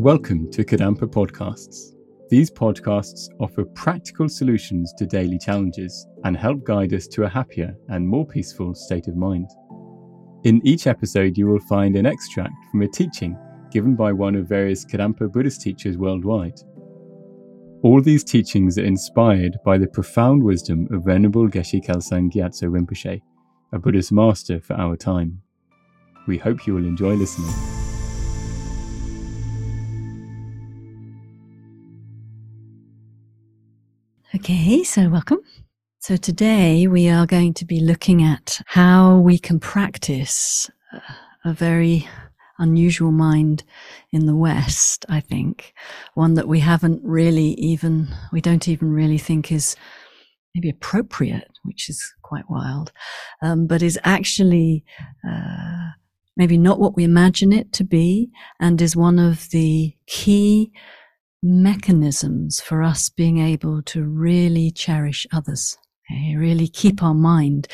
Welcome to Kadampa Podcasts. These podcasts offer practical solutions to daily challenges and help guide us to a happier and more peaceful state of mind. In each episode, you will find an extract from a teaching given by one of various Kadampa Buddhist teachers worldwide. All these teachings are inspired by the profound wisdom of Venerable Geshe Kelsang Gyatso Rinpoche, a Buddhist master for our time. We hope you will enjoy listening. Okay, so welcome. So today we are going to be looking at how we can practice a very unusual mind in the West, I think. One that we haven't really even, we don't even really think is maybe appropriate, which is quite wild, um, but is actually uh, maybe not what we imagine it to be and is one of the key mechanisms for us being able to really cherish others, okay? really keep our mind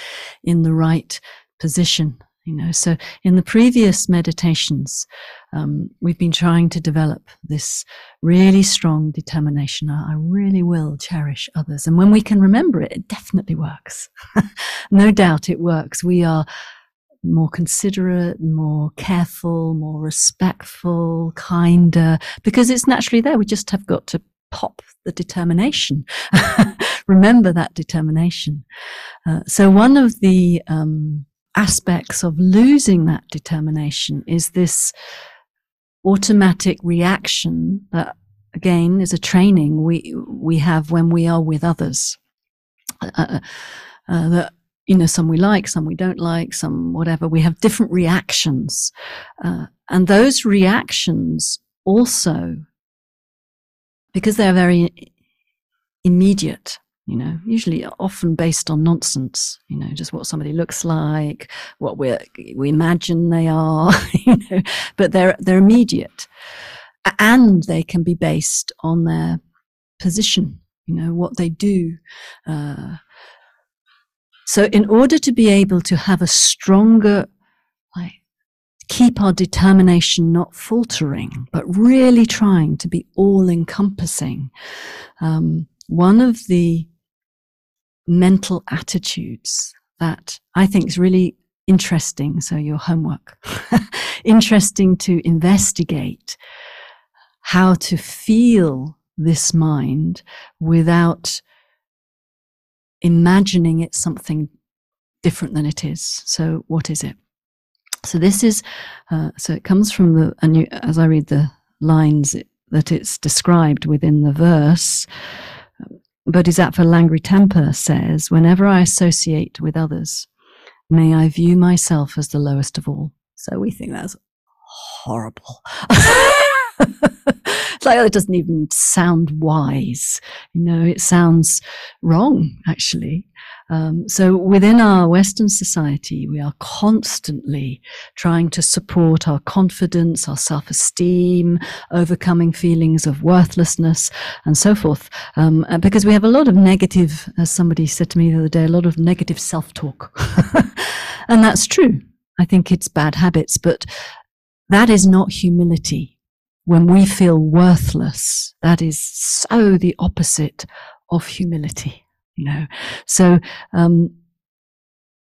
in the right position. You know, so in the previous meditations, um, we've been trying to develop this really strong determination. I really will cherish others. And when we can remember it, it definitely works. no doubt it works. We are more considerate, more careful, more respectful, kinder, because it's naturally there. We just have got to pop the determination. Remember that determination. Uh, so one of the um, aspects of losing that determination is this automatic reaction that again is a training we we have when we are with others uh, uh, uh that you know, some we like, some we don't like, some whatever. We have different reactions. Uh, and those reactions also, because they're very immediate, you know, usually often based on nonsense, you know, just what somebody looks like, what we we imagine they are, you know, but they're, they're immediate. And they can be based on their position, you know, what they do, uh, so in order to be able to have a stronger, like, keep our determination not faltering, but really trying to be all encompassing, um, one of the mental attitudes that I think is really interesting. So your homework, interesting to investigate how to feel this mind without imagining it's something different than it is. So, what is it? So, this is, uh, so it comes from the, and you, as I read the lines it, that it's described within the verse, Bodhisattva Langri Tangpa says, Whenever I associate with others, may I view myself as the lowest of all. So, we think that's horrible. like, oh, it doesn't even sound wise. You know, it sounds wrong, actually. Um, so within our Western society, we are constantly trying to support our confidence, our self-esteem, overcoming feelings of worthlessness, and so forth. Um, because we have a lot of negative, as somebody said to me the other day, a lot of negative self-talk, and that's true. I think it's bad habits, but that is not humility when we feel worthless, that is so the opposite of humility, you know. So, um,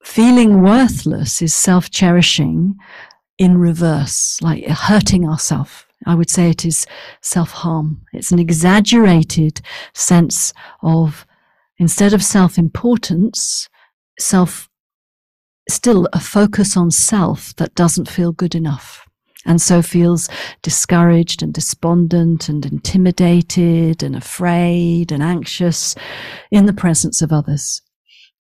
feeling worthless is self cherishing in reverse, like hurting ourselves. I would say it is self harm. It's an exaggerated sense of, instead of self importance, self, still a focus on self that doesn't feel good enough and so feels discouraged and despondent and intimidated and afraid and anxious in the presence of others.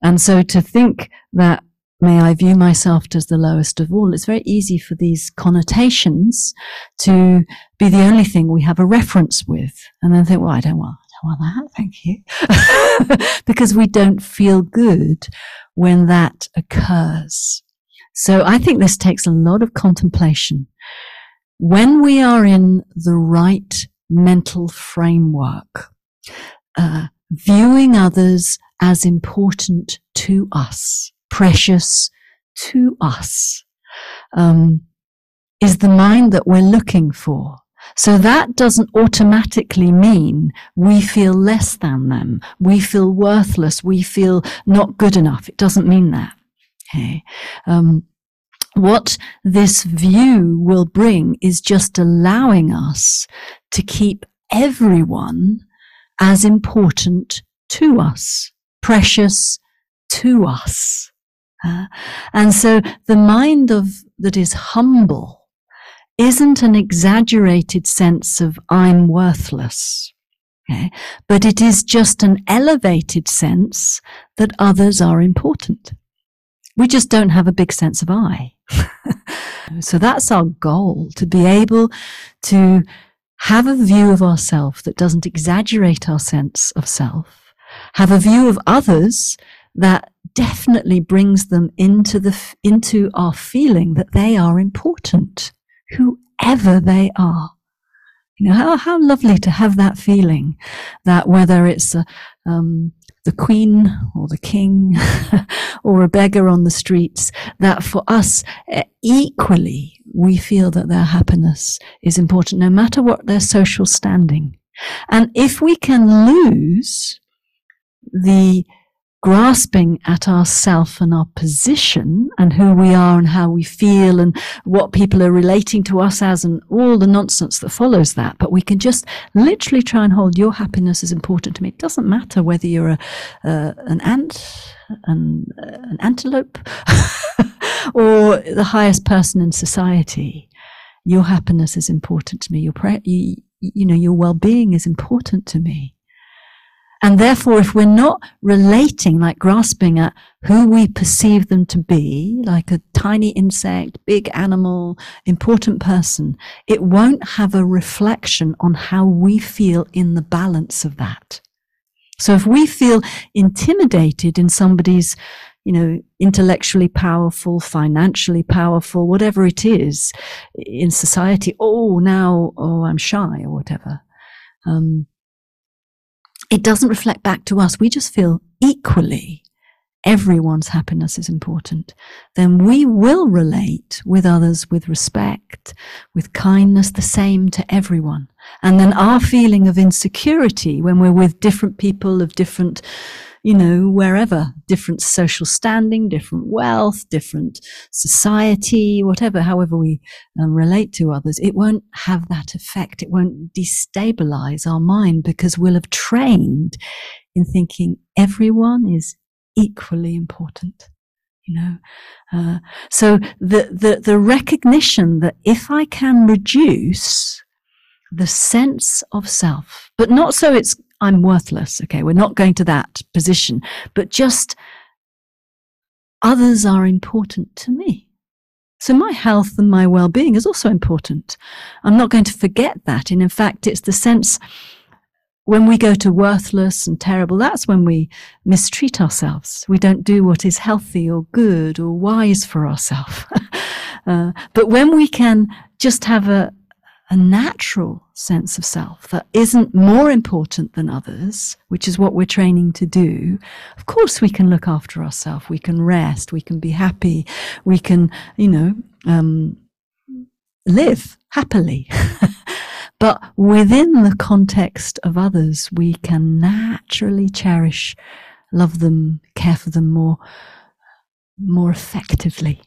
And so to think that may I view myself as the lowest of all, it's very easy for these connotations to be the only thing we have a reference with. And then think, well, I don't want, I don't want that. Thank you. because we don't feel good when that occurs. So I think this takes a lot of contemplation. When we are in the right mental framework, uh, viewing others as important to us, precious to us, um, is the mind that we're looking for. So that doesn't automatically mean we feel less than them. We feel worthless. We feel not good enough. It doesn't mean that. Okay. Um, what this view will bring is just allowing us to keep everyone as important to us, precious to us. Uh, and so the mind of that is humble isn't an exaggerated sense of I'm worthless. Okay? But it is just an elevated sense that others are important. We just don't have a big sense of I. so that's our goal to be able to have a view of ourself that doesn't exaggerate our sense of self, have a view of others that definitely brings them into the into our feeling that they are important, whoever they are. You know how how lovely to have that feeling that whether it's a, um, the queen or the king or a beggar on the streets, that for us eh, equally we feel that their happiness is important no matter what their social standing. And if we can lose the grasping at ourself and our position and who we are and how we feel and what people are relating to us as and all the nonsense that follows that. But we can just literally try and hold your happiness is important to me. It doesn't matter whether you're a, uh, an ant, an, an antelope, or the highest person in society. Your happiness is important to me. Your, you, you know, your well-being is important to me. And therefore, if we're not relating, like grasping at who we perceive them to be, like a tiny insect, big animal, important person, it won't have a reflection on how we feel in the balance of that. So if we feel intimidated in somebody's, you know, intellectually powerful, financially powerful, whatever it is in society, oh, now, oh, I'm shy or whatever. Um, it doesn't reflect back to us. We just feel equally everyone's happiness is important. Then we will relate with others with respect, with kindness, the same to everyone. And then our feeling of insecurity when we're with different people of different you know, wherever, different social standing, different wealth, different society, whatever, however we um, relate to others, it won't have that effect. It won't destabilize our mind because we'll have trained in thinking everyone is equally important you know? Uh, so the, the the recognition that if i can reduce the sense of self but not so it's I'm worthless. Okay, we're not going to that position, but just others are important to me. So my health and my well-being is also important. I'm not going to forget that. And in fact, it's the sense when we go to worthless and terrible, that's when we mistreat ourselves. We don't do what is healthy or good or wise for ourselves. uh, but when we can just have a, a natural sense of self that isn't more important than others, which is what we're training to do, of course we can look after ourselves. We can rest. We can be happy. We can, you know, um, live happily. but within the context of others, we can naturally cherish, love them, care for them more, more effectively.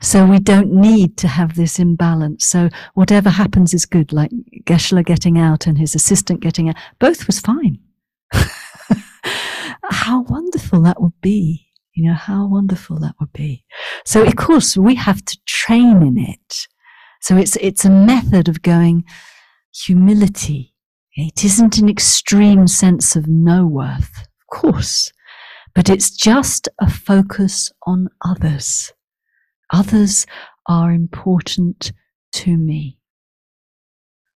So we don't need to have this imbalance. So whatever happens is good, like Geshe-la getting out and his assistant getting out. Both was fine. how wonderful that would be. You know, how wonderful that would be. So of course we have to train in it. So it's, it's a method of going humility. It isn't an extreme sense of no worth, of course, but it's just a focus on others Others are important to me.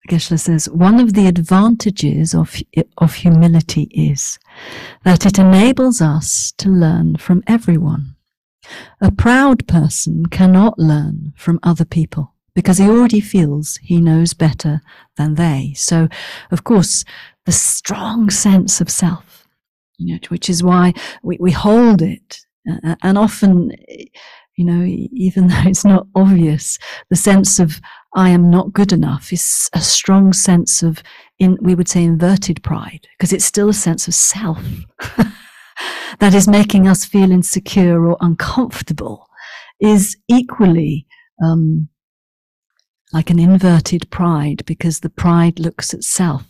Geshe-la says, one of the advantages of, of humility is that it enables us to learn from everyone. A proud person cannot learn from other people because he already feels he knows better than they. So, of course, the strong sense of self, you know, which is why we, we hold it. Uh, and often you know, even though it's not obvious, the sense of I am not good enough is a strong sense of, in, we would say, inverted pride, because it's still a sense of self that is making us feel insecure or uncomfortable, is equally um, like an inverted pride, because the pride looks at self.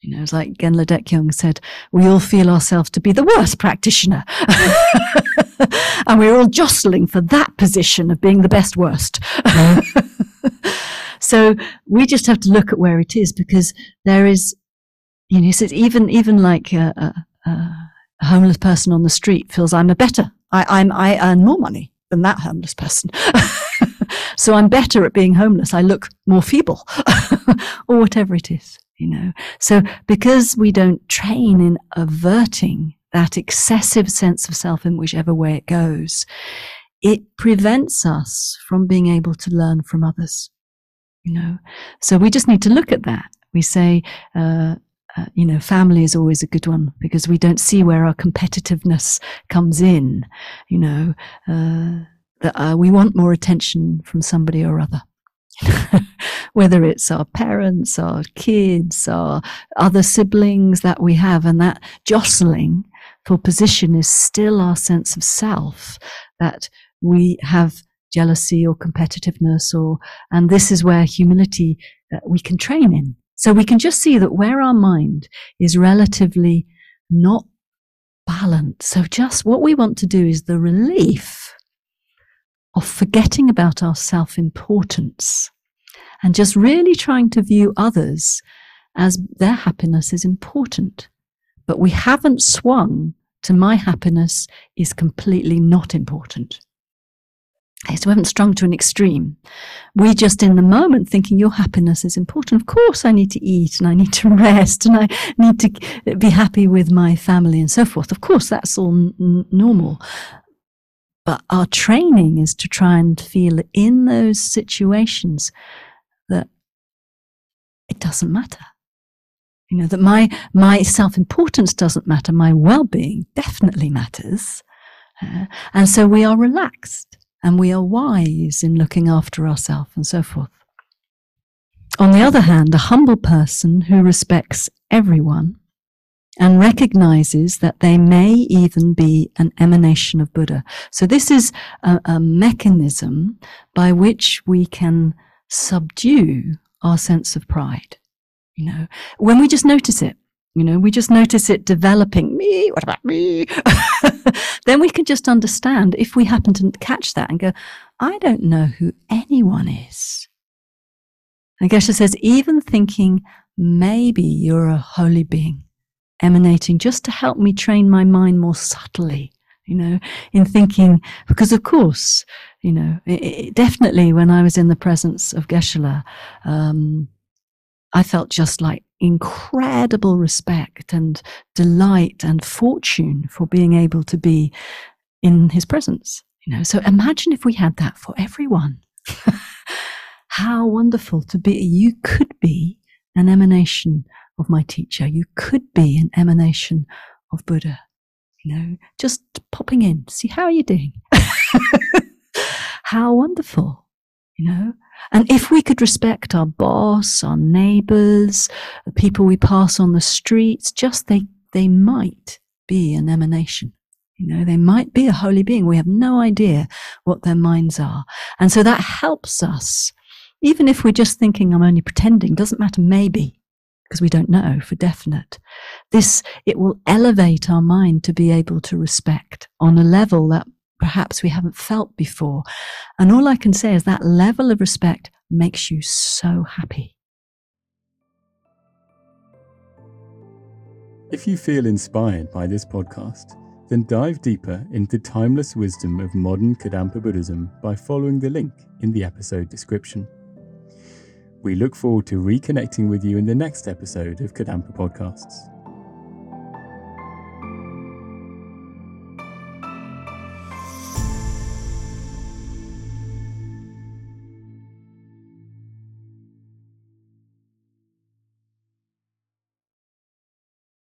You know, it's like Genla Dekyong said, we all feel ourselves to be the worst practitioner. and we're all jostling for that position of being the best worst. so we just have to look at where it is because there is, you know, even, even like a, a, a homeless person on the street feels I'm a better, I, I'm, I earn more money than that homeless person. so I'm better at being homeless. I look more feeble or whatever it is you know. So because we don't train in averting that excessive sense of self in whichever way it goes, it prevents us from being able to learn from others, you know. So we just need to look at that. We say, uh, uh, you know, family is always a good one because we don't see where our competitiveness comes in, you know, uh, that uh, we want more attention from somebody or other. whether it's our parents, our kids, our other siblings that we have, and that jostling for position is still our sense of self that we have jealousy or competitiveness or and this is where humility uh, we can train in so we can just see that where our mind is relatively not balanced so just what we want to do is the relief of forgetting about our self importance and just really trying to view others as their happiness is important. But we haven't swung my happiness is completely not important. So we haven't strung to an extreme. We just in the moment thinking your happiness is important. Of course, I need to eat and I need to rest and I need to be happy with my family and so forth. Of course, that's all n- normal. But our training is to try and feel in those situations that it doesn't matter. You know, that my, my self importance doesn't matter, my well being definitely matters. Uh, and so we are relaxed and we are wise in looking after ourselves and so forth. On the other hand, a humble person who respects everyone and recognizes that they may even be an emanation of Buddha. So this is a, a mechanism by which we can subdue our sense of pride. You know, when we just notice it, you know, we just notice it developing me, what about me? then we can just understand if we happen to catch that and go, I don't know who anyone is. And Geshe says, even thinking maybe you're a holy being emanating just to help me train my mind more subtly, you know, in thinking, because of course, you know, it, it, definitely when I was in the presence of Geshe-la, um, I felt just like incredible respect and delight and fortune for being able to be in his presence. You know, so imagine if we had that for everyone. How wonderful to be. You could be an emanation of my teacher. You could be an emanation of Buddha. You know, just popping in, see how are you doing? how wonderful, you know? And if we could respect our boss, our neighbors, the people we pass on the streets, just they, they might be an emanation. You know, they might be a holy being. We have no idea what their minds are. And so that helps us. Even if we're just thinking, I'm only pretending, doesn't matter, maybe, because we don't know for definite. This, it will elevate our mind to be able to respect on a level that perhaps we haven't felt before. And all I can say is that level of respect makes you so happy. If you feel inspired by this podcast, then dive deeper into the timeless wisdom of modern Kadampa Buddhism by following the link in the episode description. We look forward to reconnecting with you in the next episode of Kadampa Podcasts.